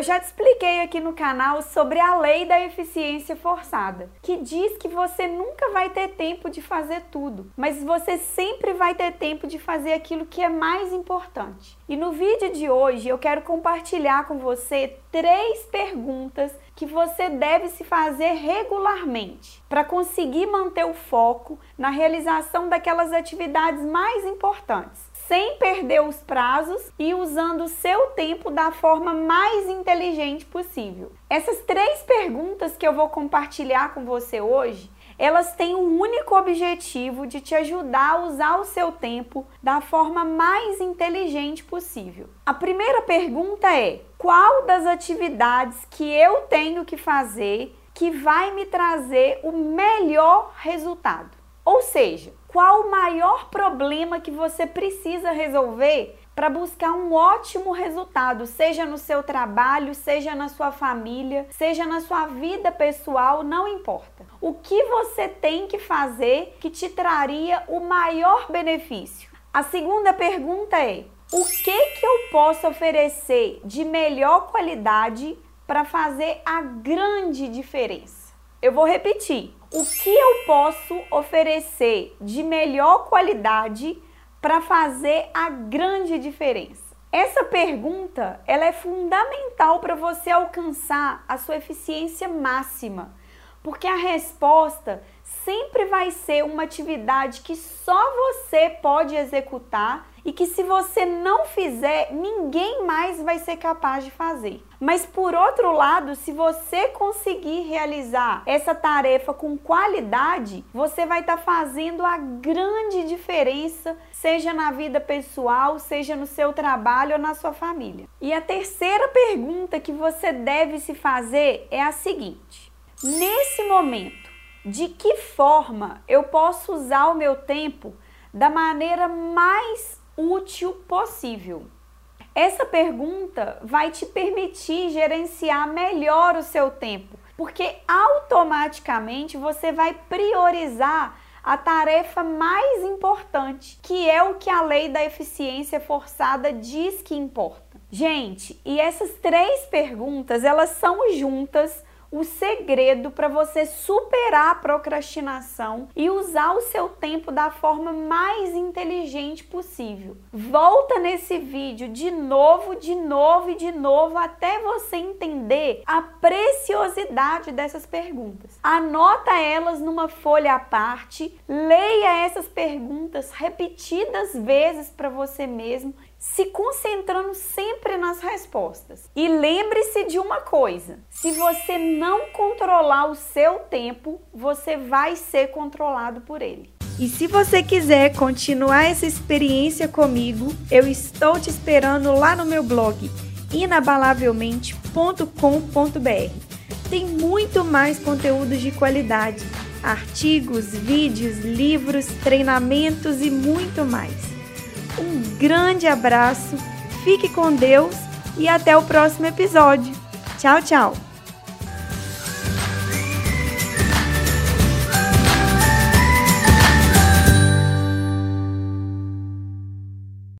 Eu já te expliquei aqui no canal sobre a lei da eficiência forçada, que diz que você nunca vai ter tempo de fazer tudo, mas você sempre vai ter tempo de fazer aquilo que é mais importante. E no vídeo de hoje eu quero compartilhar com você três perguntas que você deve se fazer regularmente para conseguir manter o foco na realização daquelas atividades mais importantes sem perder os prazos e usando o seu tempo da forma mais inteligente possível. Essas três perguntas que eu vou compartilhar com você hoje, elas têm um único objetivo de te ajudar a usar o seu tempo da forma mais inteligente possível. A primeira pergunta é: qual das atividades que eu tenho que fazer que vai me trazer o melhor resultado? Ou seja, qual o maior problema que você precisa resolver para buscar um ótimo resultado, seja no seu trabalho, seja na sua família, seja na sua vida pessoal, não importa. O que você tem que fazer que te traria o maior benefício? A segunda pergunta é: o que que eu posso oferecer de melhor qualidade para fazer a grande diferença? Eu vou repetir o que eu posso oferecer de melhor qualidade para fazer a grande diferença? Essa pergunta ela é fundamental para você alcançar a sua eficiência máxima, porque a resposta sempre vai ser uma atividade que só você pode executar e que se você não fizer, ninguém mais vai ser capaz de fazer. Mas por outro lado, se você conseguir realizar essa tarefa com qualidade, você vai estar tá fazendo a grande diferença, seja na vida pessoal, seja no seu trabalho ou na sua família. E a terceira pergunta que você deve se fazer é a seguinte: nesse momento, de que forma eu posso usar o meu tempo da maneira mais útil possível? Essa pergunta vai te permitir gerenciar melhor o seu tempo, porque automaticamente você vai priorizar a tarefa mais importante, que é o que a lei da eficiência forçada diz que importa. Gente, e essas três perguntas, elas são juntas o segredo para você superar a procrastinação e usar o seu tempo da forma mais inteligente possível. Volta nesse vídeo de novo, de novo e de novo até você entender a preciosidade dessas perguntas. Anota elas numa folha à parte, leia essas perguntas repetidas vezes para você mesmo se concentrando sempre nas respostas. E lembre-se de uma coisa: se você não controlar o seu tempo, você vai ser controlado por ele. E se você quiser continuar essa experiência comigo, eu estou te esperando lá no meu blog inabalavelmente.com.br. Tem muito mais conteúdos de qualidade, artigos, vídeos, livros, treinamentos e muito mais. Um grande abraço, fique com Deus e até o próximo episódio. Tchau, tchau!